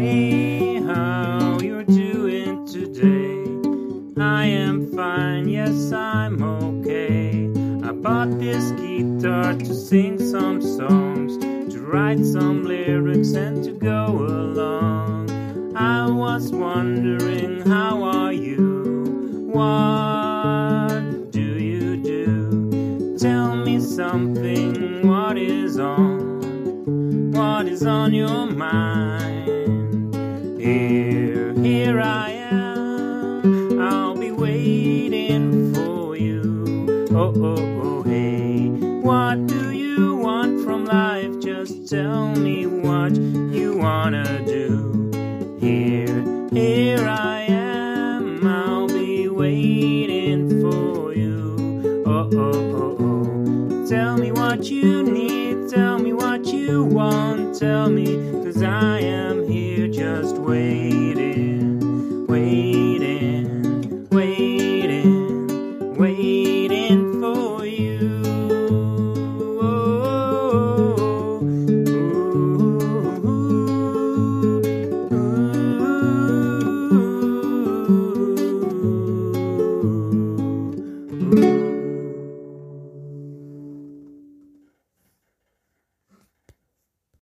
Hey, how you're doing today? I am fine, yes, I'm okay. I bought this guitar to sing some songs, to write some lyrics and to go along. I was wondering, how are you? What do you do? Tell me something, what is on? What is on your mind? Here, here I am. I'll be waiting for you. Oh, oh, oh, hey. What do you want from life? Just tell me what you wanna do. Here, here I am. I'll be waiting for you. Oh, oh, oh, oh. Tell me what you need. Tell me what you want. Tell me, cause I am.